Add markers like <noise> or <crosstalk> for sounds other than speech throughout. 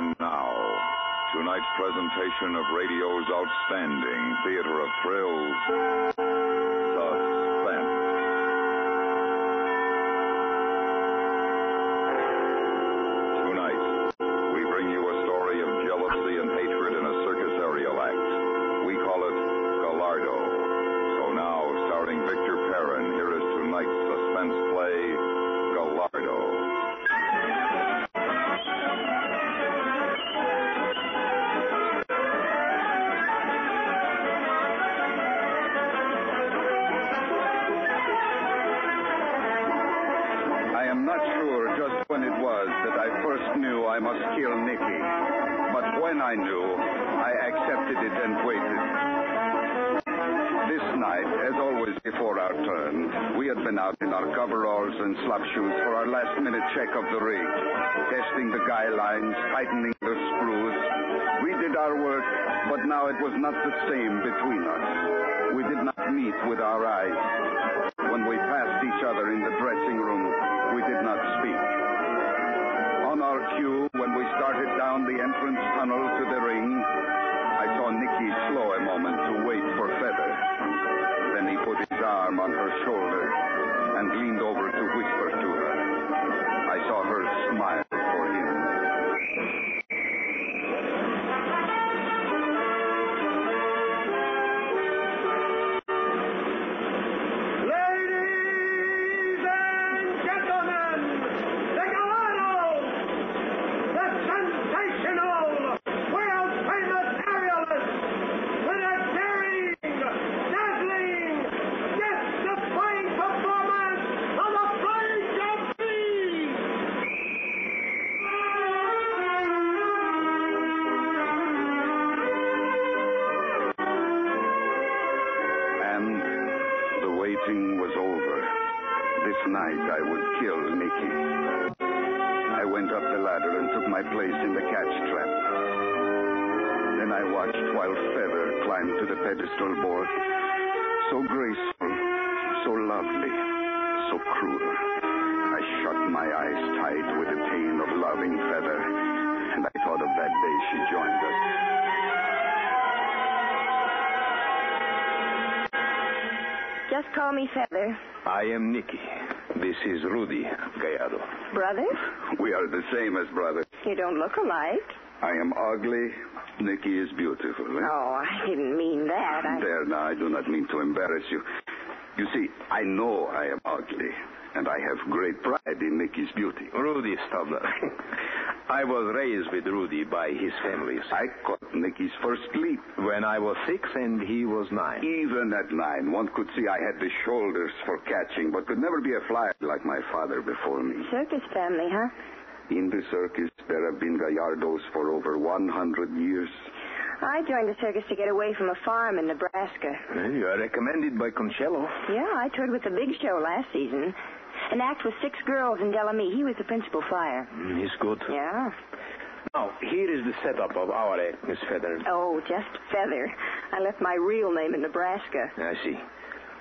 And now, tonight's presentation of radio's outstanding theater of thrills, testing the guy lines, tightening the screws. We did our work, but now it was not the same between us. We did not meet with our eyes. When we passed each other in the dressing room, we did not speak. On our cue, when we started down the entrance tunnel to the ring, I saw Nicky slow a moment to wait for Feather. Then he put his arm on her shoulder and leaned over to whisper to her. I saw her smile was over. This night I would kill Nikki. I went up the ladder and took my place in the catch trap. Then I watched while Feather climbed to the pedestal board. So graceful, so lovely, so cruel. I shut my eyes tight with the pain of loving Feather, and I thought of that day she joined us. Just call me Feather. I am Nicky. This is Rudy Gallardo. Brothers? We are the same as brothers. You don't look alike. I am ugly. Nicky is beautiful. eh? Oh, I didn't mean that. I... There, now, I do not mean to embarrass you. You see, I know I am ugly, and I have great pride in Nicky's beauty. Rudy Stabler. <laughs> I was raised with Rudy by his family. I caught Nicky's first leap. When I was six and he was nine. Even at nine, one could see I had the shoulders for catching, but could never be a flyer like my father before me. Circus family, huh? In the circus, there have been Gallardos for over 100 years. I joined the circus to get away from a farm in Nebraska. Well, you are recommended by Concello. Yeah, I toured with the big show last season. An act with six girls in Delamere. He was the principal flyer. Mm, He's good. Yeah. Now, here is the setup of our act, Miss Feather. Oh, just Feather. I left my real name in Nebraska. I see.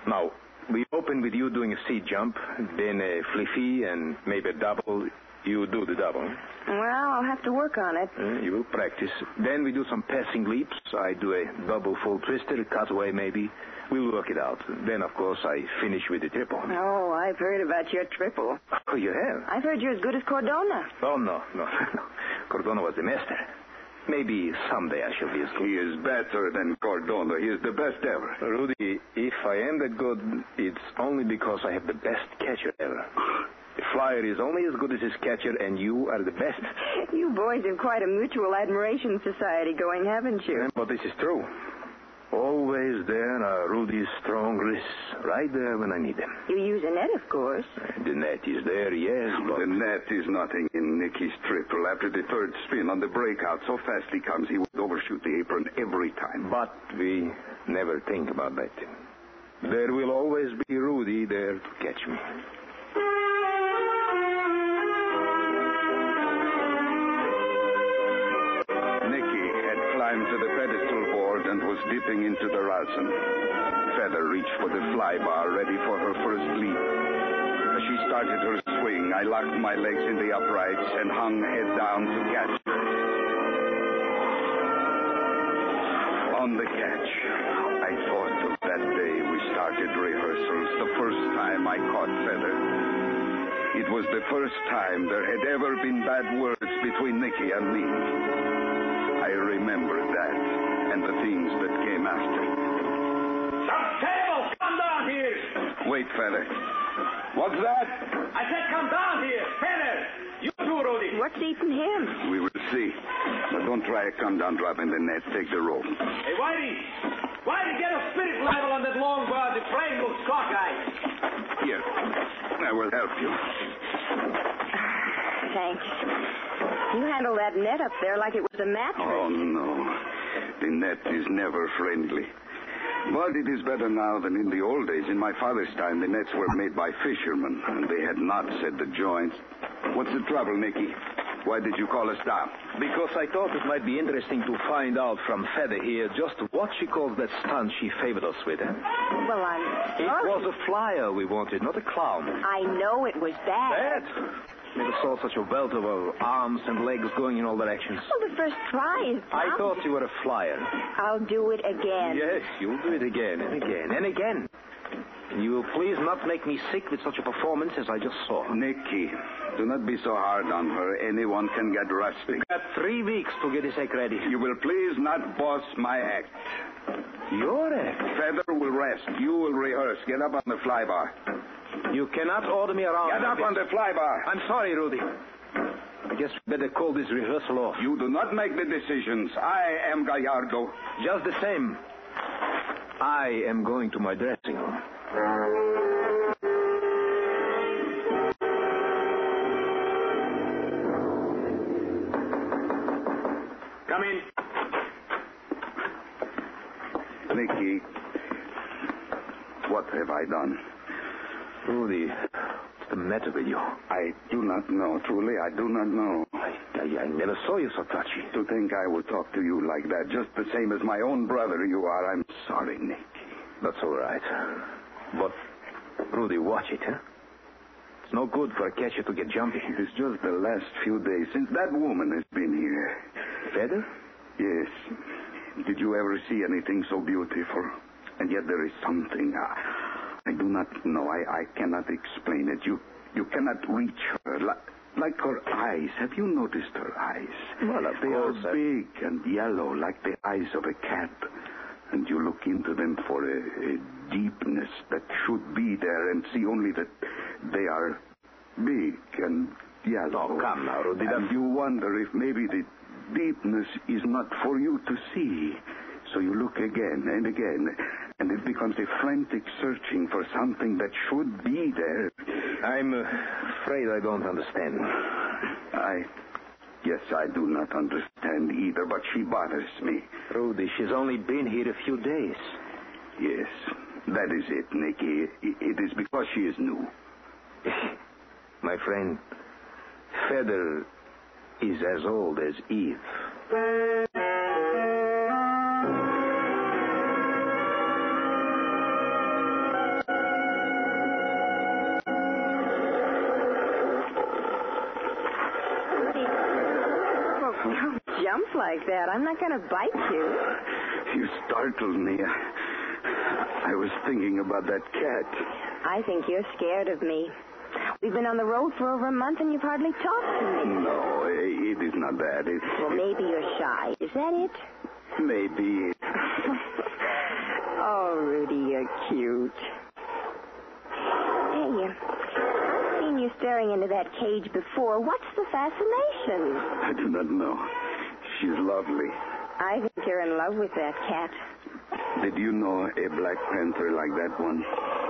Now, we open with you doing a seat jump, then a fliffy, and maybe a double. You do the double. Well, I'll have to work on it. Uh, you will practice. Then we do some passing leaps. I do a double full twister, cutaway maybe. We'll work it out. Then, of course, I finish with the triple. Oh, I've heard about your triple. Oh, you have? I've heard you're as good as Codona. Oh, no, no. <laughs> Codona was the master. Maybe someday I shall be as good. He is better than Codona. He is the best ever. Rudy, if I am that good, it's only because I have the best catcher ever. The flyer is only as good as his catcher, and you are the best. You boys have quite a mutual admiration society going, haven't you? But this is true. Always there are Rudy's strong wrists, right there when I need them. You use a net, of course. The net is there, yes, but The net is nothing in Nicky's triple. After the third spin on the breakout, so fast he comes, he would overshoot the apron every time. But we never think about that. There will always be Rudy there to catch me. Dipping into the rosin. Feather reached for the fly bar, ready for her first leap. As she started her swing, I locked my legs in the uprights and hung head down to catch her. On the catch, I thought of that day we started rehearsals, the first time I caught Feather. It was the first time there had ever been bad words between Nicky and me. I remembered that and the things that came after. Table, come down here. Wait, Feather. What's that? I said come down here. Feather, you too, Rudy. What's eating him? We will see. But don't try a come down drop in the net. Take the rope. Hey, Whitey. Whitey, get a spirit level on that long bar. The frame looks cockeyed. Here. I will help you. Thanks. You handle that net up there like it was a mattress. Oh, no. The net is never friendly. But it is better now than in the old days. In my father's time, the nets were made by fishermen, and they had not set the joints. What's the trouble, Nicky? Why did you call a stop? Because I thought it might be interesting to find out from Feather here just what she calls that stunt she favored us with. Eh? Well, I'm sorry. It was a flyer we wanted, not a clown. I know it was bad. That? Never saw such a wealth of uh, arms and legs going in all directions. Well, the first try is I thought you were a flyer. I'll do it again. Yes, you'll do it again and again and again. And you will please not make me sick with such a performance as I just saw. Nicky, do not be so hard on her. Anyone can get rusty. Got three weeks to get this act ready. You will please not boss my act. Your act? Feather will rest. You will rehearse. Get up on the fly bar. You cannot order me around. Get up on the fly bar. I'm sorry, Rudy. I guess we better call this rehearsal off. You do not make the decisions. I am Gallardo. Just the same, I am going to my dressing room. Come in. Nicky, what have I done? Rudy, what's the matter with you? I do not know. Truly, I do not know. I, I, I never saw you so touchy. To think I would talk to you like that, just the same as my own brother you are, I'm sorry, Nicky. That's all right. But, Rudy, watch it, huh? It's no good for a catcher to get jumpy. It is just the last few days since that woman has been here. Feather? Yes. Did you ever see anything so beautiful? And yet there is something. I, I do not know. I, I cannot explain it. You you cannot reach her. Like, like her eyes. Have you noticed her eyes? Well, of they course, are I- big and yellow, like the eyes of a cat. And you look into them for a, a deepness that should be there and see only that they are big and yellow. Oh, come now, Rudy, And you wonder if maybe the deepness is not for you to see. So you look again and again, and it becomes a frantic searching for something that should be there. I'm uh, afraid I don't understand. I. Yes, I do not understand either, but she bothers me. Rudy, she's only been here a few days. Yes, that is it, Nicky. It is because she is new. <laughs> My friend, Feather is as old as Eve. Like that. I'm not going to bite you. <sighs> You startled me. I was thinking about that cat. I think you're scared of me. We've been on the road for over a month and you've hardly talked to me. No, it is not that. It, Well, maybe you're shy. Is that it? maybe. <laughs> Oh, Rudy, you're cute. Hey, I've seen you staring into that cage before. What's the fascination? I do not know. She's lovely. I think you're in love with that cat. Did you know a Black Panther like that one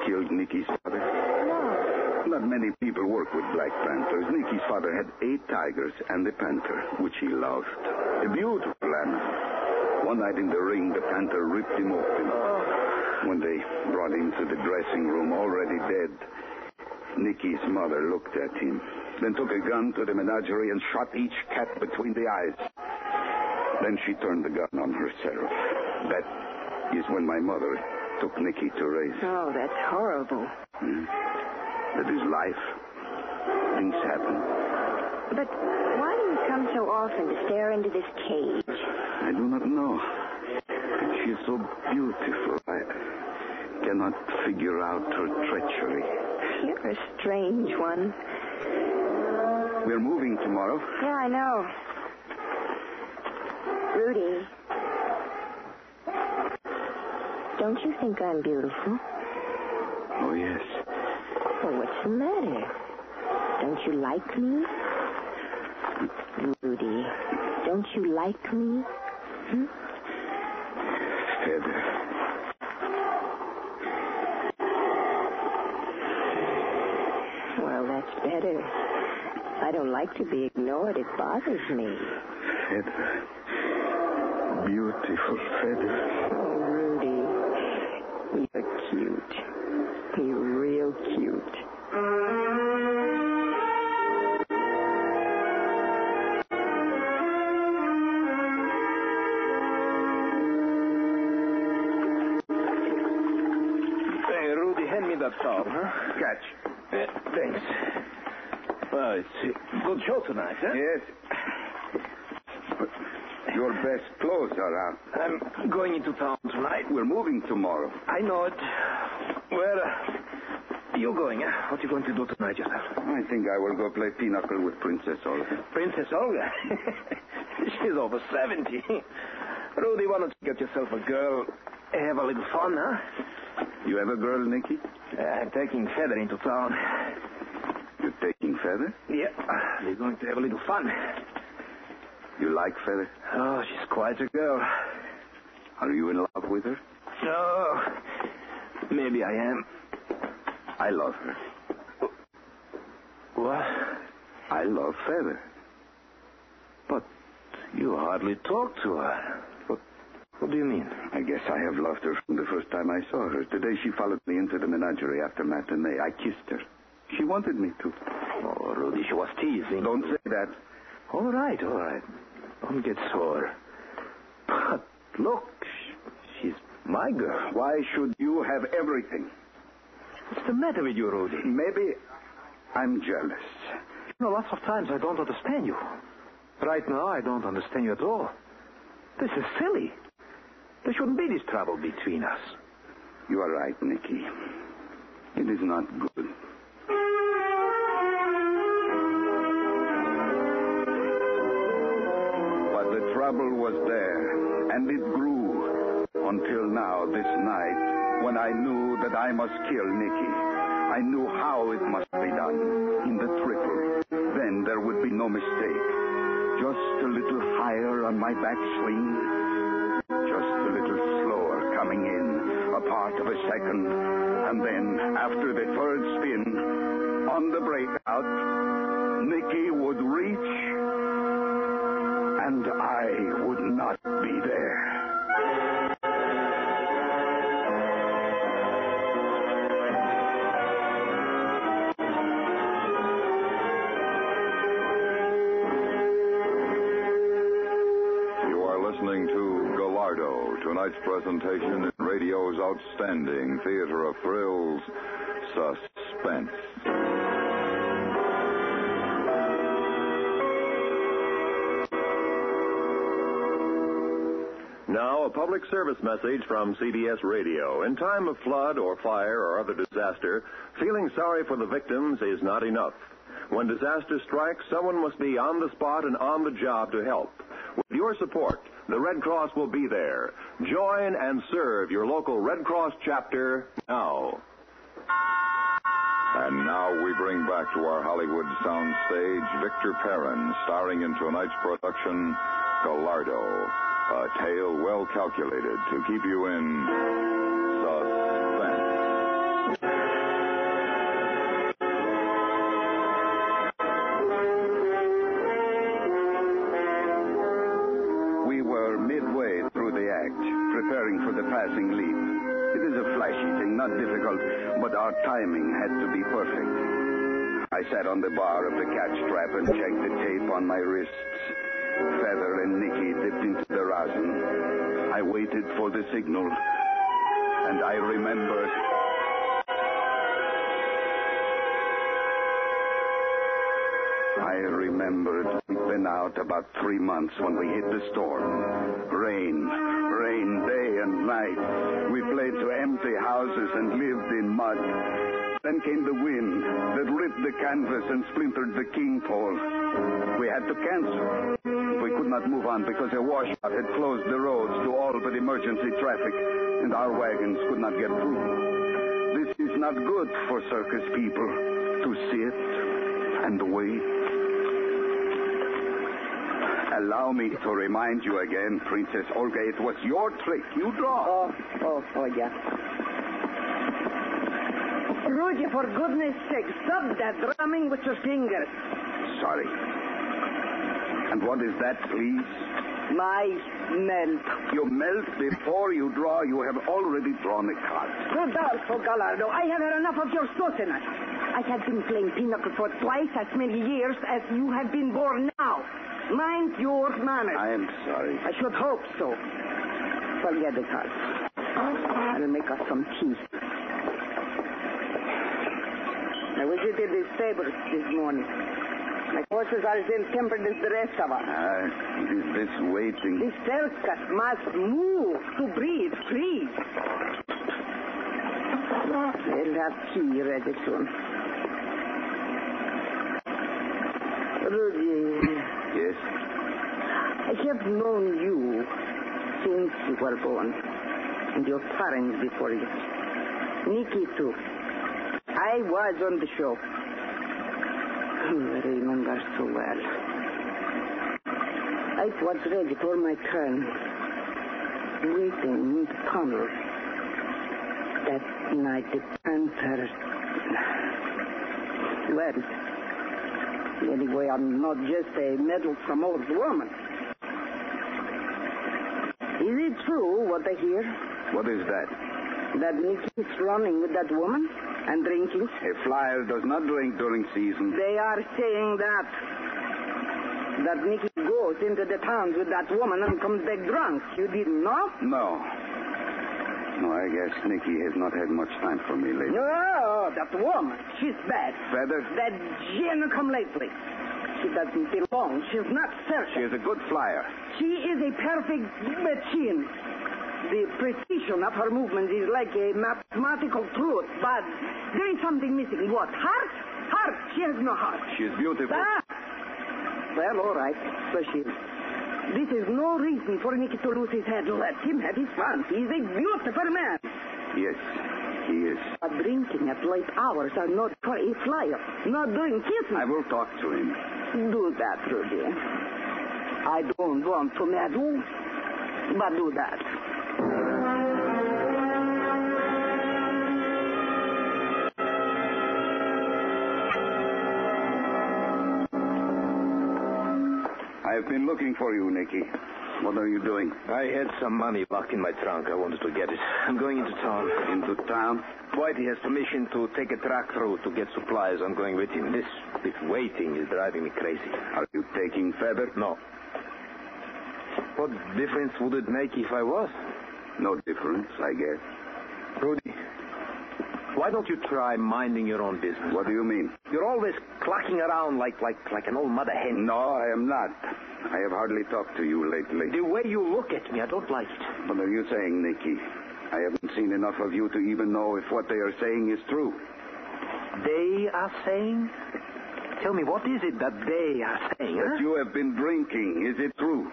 killed Nikki's father? No. Not many people work with Black Panthers. Nikki's father had eight tigers and a panther, which he loved. A beautiful animal. One night in the ring, the panther ripped him open. Oh. When they brought him to the dressing room, already dead, Nikki's mother looked at him, then took a gun to the menagerie and shot each cat between the eyes. Then she turned the gun on herself. That is when my mother took Nikki to raise. Oh, that's horrible. Hmm. That is life. Things happen. But why do you come so often to stare into this cage? I do not know. She is so beautiful. I cannot figure out her treachery. You're a strange one. We're moving tomorrow. Yeah, I know. Rudy. Don't you think I'm beautiful? Oh, yes. Well, what's the matter? Don't you like me? Rudy, don't you like me? Hmm? Heather. Well, that's better. I don't like to be ignored. It bothers me. Feather. Beautiful feather. Oh, Rudy. You're cute. You're real cute. Hey, Rudy, hand me that towel, huh? Catch. Yeah, thanks. Well, it's a good show tonight, huh? Yes. Your best clothes are out. I'm going into town tonight. We're moving tomorrow. I know it. Where uh, you going, huh? What are you going to do tonight yourself? I think I will go play pinochle with Princess Olga. Princess Olga. <laughs> She's over 70. Rudy, why don't you get yourself a girl? Have a little fun, huh? You have a girl, Nicky? Uh, I'm taking Feather into town. You're taking Feather? Yeah, we're going to have a little fun. You like Feather? Oh, she's quite a girl. Are you in love with her? Oh, maybe I am. I love her. What? I love Feather. But you hardly talk to her. What, what do you mean? I guess I have loved her from the first time I saw her. Today she followed me into the menagerie after matinee. I kissed her. She wanted me to. Oh, Rudy, she was teasing. Don't say that. All right, all right. Don't get sore. But look, she's my girl. Why should you have everything? What's the matter with you, Rudy? Maybe I'm jealous. You know, lots of times I don't understand you. Right now, I don't understand you at all. This is silly. There shouldn't be this trouble between us. You are right, Nicky. It is not good. Trouble was there, and it grew until now, this night, when I knew that I must kill Nikki. I knew how it must be done, in the triple. Then there would be no mistake. Just a little higher on my backswing, just a little slower coming in, a part of a second, and then after the third spin, on the breakout, Nikki would reach, I would not be there. You are listening to Gallardo, tonight's presentation in radio's outstanding theater of thrills, a public service message from CBS Radio. In time of flood or fire or other disaster, feeling sorry for the victims is not enough. When disaster strikes, someone must be on the spot and on the job to help. With your support, the Red Cross will be there. Join and serve your local Red Cross chapter now. And now we bring back to our Hollywood soundstage Victor Perrin, starring in tonight's production, Gallardo, a tale well calculated to keep you in suspense. We were midway through the act, preparing for the passing leap. It is a flashy thing, not difficult, but our timing had to be perfect. I sat on the bar of the catch trap and checked the tape on my wrists. Feather and Nicky dipped into I waited for the signal, and I remembered. I remembered we'd been out about three months when we hit the storm. Rain, rain day and night. We played to empty houses and lived in mud. Then came the wind that ripped the canvas and splintered the king pole. We had to cancel. Could not move on because a washout had closed the roads to all but emergency traffic, and our wagons could not get through. This is not good for circus people to sit and wait. Allow me to remind you again, Princess Olga, it was your trick. You draw. Oh, oh, oh, yeah. Rudy, for goodness sake, stop that drumming with your fingers. Sorry. And what is that, please? My melt. You melt before you draw. You have already drawn a card. Rodolfo Gallardo, I have had enough of your sauciness. I have been playing pinochle for twice as many years as you have been born now. Mind your manners. I am sorry. I should hope so. Forget the cards. I'll make us some tea. I visited the stables this morning. My horses are as ill-tempered as the rest of us. Ah, is this waiting? The circus must move to breathe free. We'll have tea ready soon. Rudy, Yes? I have known you since you were born, and your parents before you. Nikki, too. I was on the show. I remember so well. I was ready for my turn, waiting in the tunnel. That night, the panther. Well, anyway, I'm not just a meddlesome old woman. Is it true what I hear? What is that? That Nikki's running with that woman and drinking? A flyer does not drink during season. They are saying that. That Nicky goes into the towns with that woman and comes back drunk. You didn't know? No. No, I guess Nikki has not had much time for me lately. No, that woman. She's bad. Feather? That Jen come lately. She doesn't belong. She's not certain. She is a good flyer. She is a perfect machine. The precision of her movements is like a mathematical truth, but there is something missing. What? Heart? Heart. She has no heart. She is beautiful. Ah! Well, all right. So she is. This is no reason for Nicky to lose his head. Let him have his fun. He's a beautiful man. Yes, he is. But drinking at late hours are not for a flyer. Not doing kissing. I will talk to him. Do that, Rudy. I don't want to meddle, but do that. I have been looking for you, Nicky. What are you doing? I had some money locked in my trunk. I wanted to get it. I'm going into town. Into town? Whitey has permission to take a truck through to get supplies. I'm going with him. This, this waiting is driving me crazy. Are you taking Feather? No. What difference would it make if I was? No difference, I guess. Rudy, why don't you try minding your own business? What do you mean? You're always clucking around like like like an old mother hen. No, I am not. I have hardly talked to you lately. The way you look at me, I don't like it. What are you saying, Nicky? I haven't seen enough of you to even know if what they are saying is true. They are saying? Tell me, what is it that they are saying? That huh? you have been drinking. Is it true?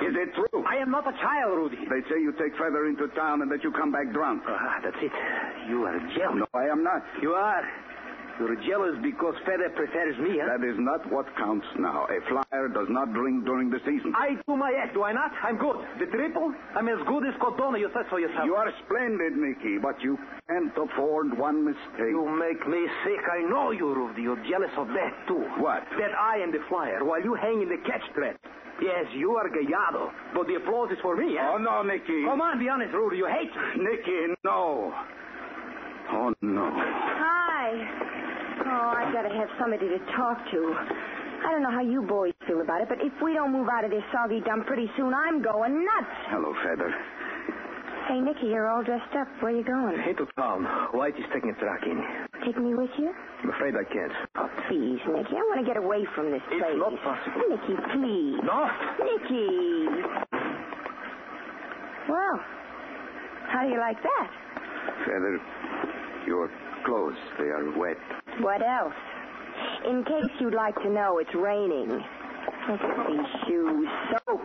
Is it true? I am not a child, Rudy. They say you take Feather into town and that you come back drunk. Ah, that's it. You are jealous. No, I am not. You are. You're jealous because Feather prefers me, huh? That is not what counts now. A flyer does not drink during the season. I do my act, do I not? I'm good. The triple? I'm as good as Codona, you said so yourself. You are splendid, Mickey, but you can't afford one mistake. You make me sick. I know you, Rudy. You're jealous of that, too. What? That I am the flyer, while you hang in the catch thread. Yes, you are Gallardo, but the applause is for me, huh? Oh, no, Nicky. Come on, be honest, Rudy. You hate me. Nicky, no. Oh, no. Hi. Oh, I've got to have somebody to talk to. I don't know how you boys feel about it, but if we don't move out of this soggy dump pretty soon, I'm going nuts. Hello, Feather. Hey, Nicky, you're all dressed up. Where are you going? Into town. White is taking a truck in. Take me with you? I'm afraid I can't. Oh, please, Nicky. I want to get away from this It's place. not possible. Nicky, please. No? Nicky. Well, how do you like that? Feather, your clothes, they are wet. What else? In case you'd like to know, it's raining. Look at these shoes, soaked.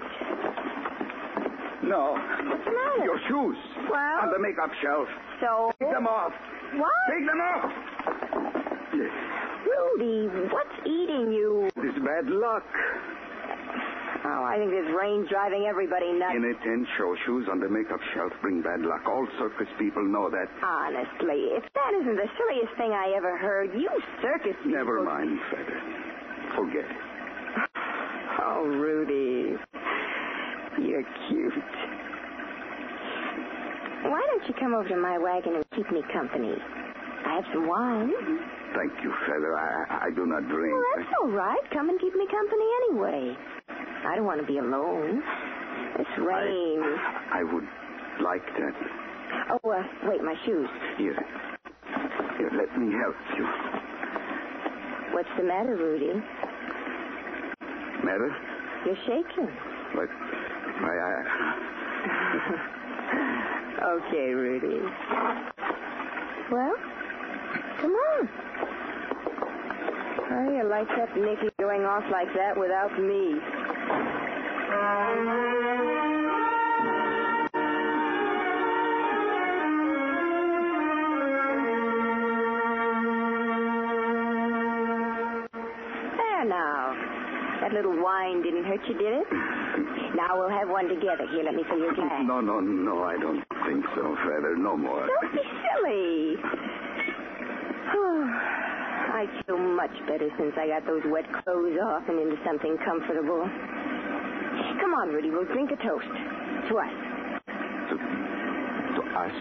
No. What's the matter? Your shoes. Well? On the makeup shelf. So? Take them off. What? Take them off. Yes. Rudy, what's eating you? This bad luck. Oh, I think this rain's driving everybody nuts. Inattention show shoes on the makeup shelf bring bad luck. All circus people know that. Honestly, if that isn't the silliest thing I ever heard, you circus people... Never mind, Feather. Forget it. Oh, Rudy. You're cute. Why don't you come over to my wagon and keep me company? I have some wine. Thank you, Feather. I, I do not drink. Well, that's all right. Come and keep me company anyway. I don't want to be alone. It's rain. I, I would like that. Oh, uh, wait, my shoes. Here. Here, let me help you. What's the matter, Rudy? Matter? You're shaking. But my I, <laughs> Okay, Rudy. Well, come on. How do you like that Nicky going off like that without me? There now. That little wine didn't hurt you, did it? Now we'll have one together. Here, let me fill your glass. no, no, no, I don't think so, Feather. No more. Don't be silly. I feel much better since I got those wet clothes off and into something comfortable. Come on, Rudy. We'll drink a toast. To us. To, to us?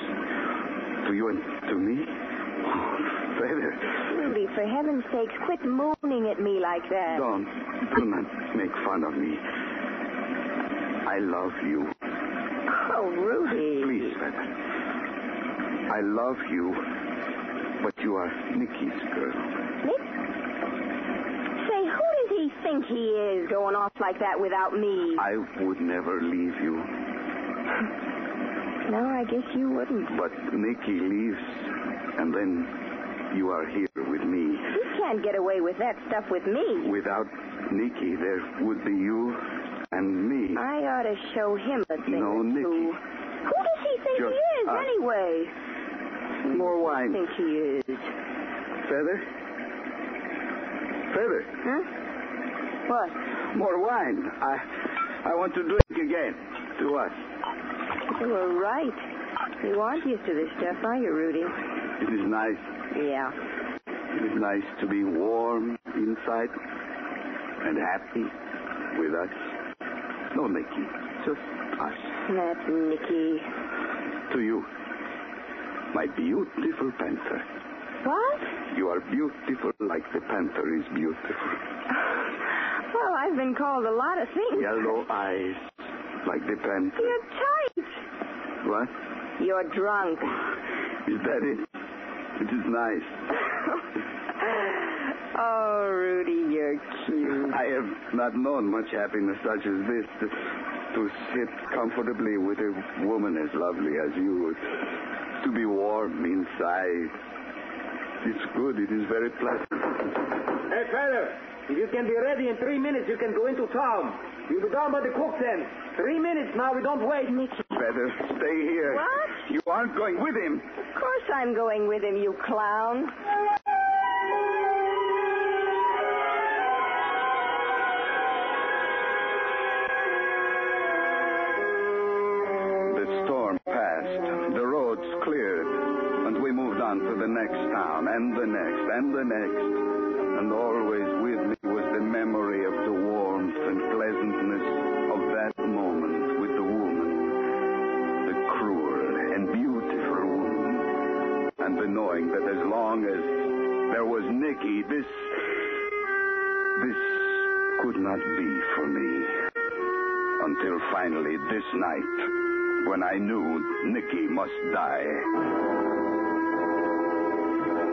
To you and to me? <sighs> Oh, Feather, Rudy, for heaven's sake, quit moaning at me like that. don't. Do not make fun of me. I love you. Oh, Rudy. Please, Feather. I love you, but you are Nicky's girl. Nick? Say, who does he think he is going off like that without me? I would never leave you, No, I guess you wouldn't. but Nicky leaves, and then you are here with me. You can't get away with that stuff with me. Without Nicky, there would be you and me. I ought to show him a thing No, or Nicky. Who does he think Just he is, us. anyway? More wine. I think he is. Feather? Feather, Huh? What? more wine. I I want to drink again. To us. You were right. You aren't used to this stuff, are you, Rudy? It is nice. Yeah. It is nice to be warm inside and happy with us. No, Nicky. Just us. Not Nicky. To you. My beautiful panther. What? You are beautiful like the panther is beautiful. Well, I've been called a lot of things. Yellow eyes like the panther. You're tight. What? You're drunk. Is that it? It is nice. <laughs> oh, Rudy, you're cute. I have not known much happiness such as this. To, to sit comfortably with a woman as lovely as you. To be warm inside. It's good. It is very pleasant. Hey, fella, if you can be ready in three minutes, you can go into town. You'll be down by the cook then. Three minutes now, we don't wait. better stay here. What? You aren't going with him. Of course I'm going with him, you clown. The storm passed, the roads cleared, and we moved on to the next town, and the next, and the next. And always knowing that as long as there was Nikki, this, this could not be for me. Until finally this night, when I knew Nikki must die.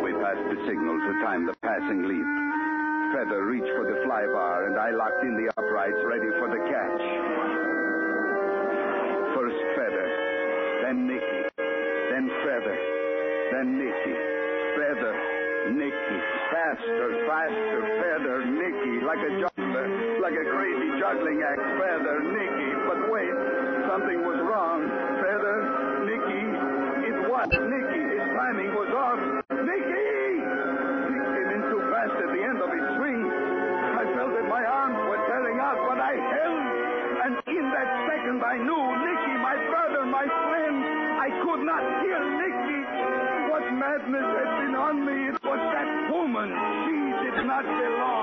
We passed the signal to time the passing leap. Feather reached for the fly bar, and I locked in the uprights ready for the catch. First Feather, then Nikki, then Feather, then Nicky. Feather, Nicky, faster, faster, Feather, Nicky, like a juggler, like a crazy juggling act. Feather, Nicky, but wait, something was wrong. Feather, Nicky, it was Nicky. His timing was off. Nicky! He came in too fast at the end of his swing. I felt that my arms were tearing out, but I held. And in that second, I knew belong.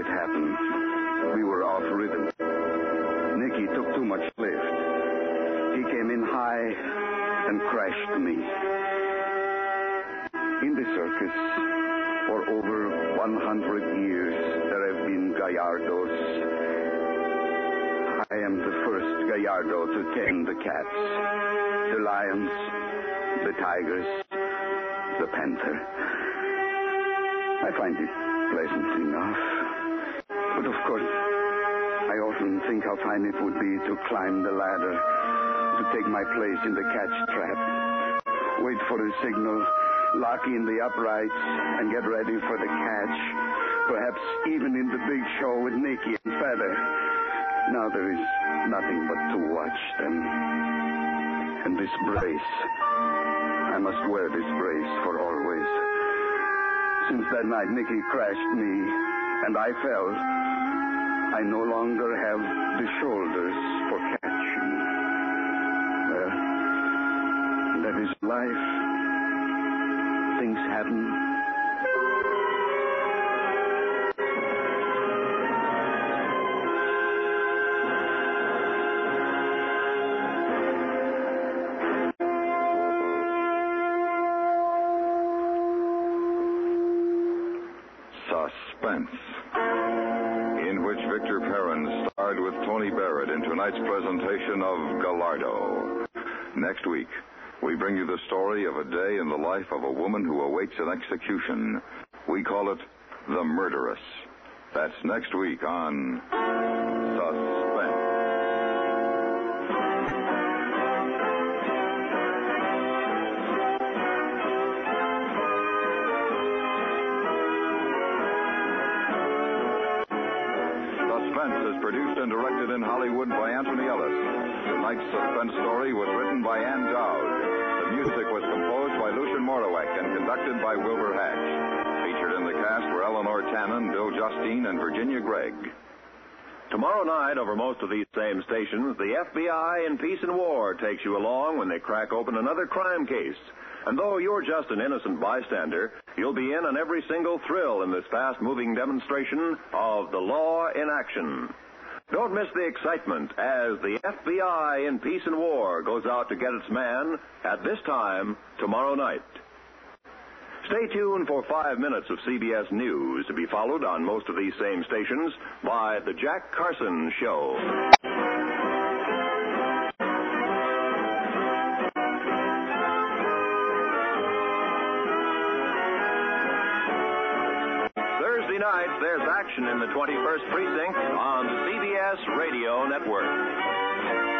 It happened. We were off rhythm. Nicky took too much lift. He came in high and crashed me. In the circus, for over 100 years, there have been Gallardos. I am the first Gallardo to tame the cats, the lions, the tigers, the panther. I find it pleasant enough. But of course, I often think how fine it would be to climb the ladder, to take my place in the catch trap, wait for a signal, lock in the uprights, and get ready for the catch. Perhaps even in the big show with Nicky and Feather. Now there is nothing but to watch them. And this brace. I must wear this brace for always. Since that night Nicky crashed me and I fell, I no longer have the shoulders for Next week, we bring you the story of a day in the life of a woman who awaits an execution. We call it The Murderess. That's next week on Suspense is produced and directed in Hollywood by Antony Ellis. Tonight's suspense story was written by Ann Dowd. The music was composed by Lucien Moraweck and conducted by Wilbur Hatch. Featured in the cast were Eleanor Tannen, Bill Justine, and Virginia Gregg. Tomorrow night, over most of these same stations, the FBI in Peace and War takes you along when they crack open another crime case. And though you're just an innocent bystander, you'll be in on every single thrill in this fast moving demonstration of the law in action. Don't miss the excitement as the FBI in peace and war goes out to get its man at this time tomorrow night. Stay tuned for five minutes of CBS News to be followed on most of these same stations by The Jack Carson Show. In the 21st Precinct on CBS Radio Network.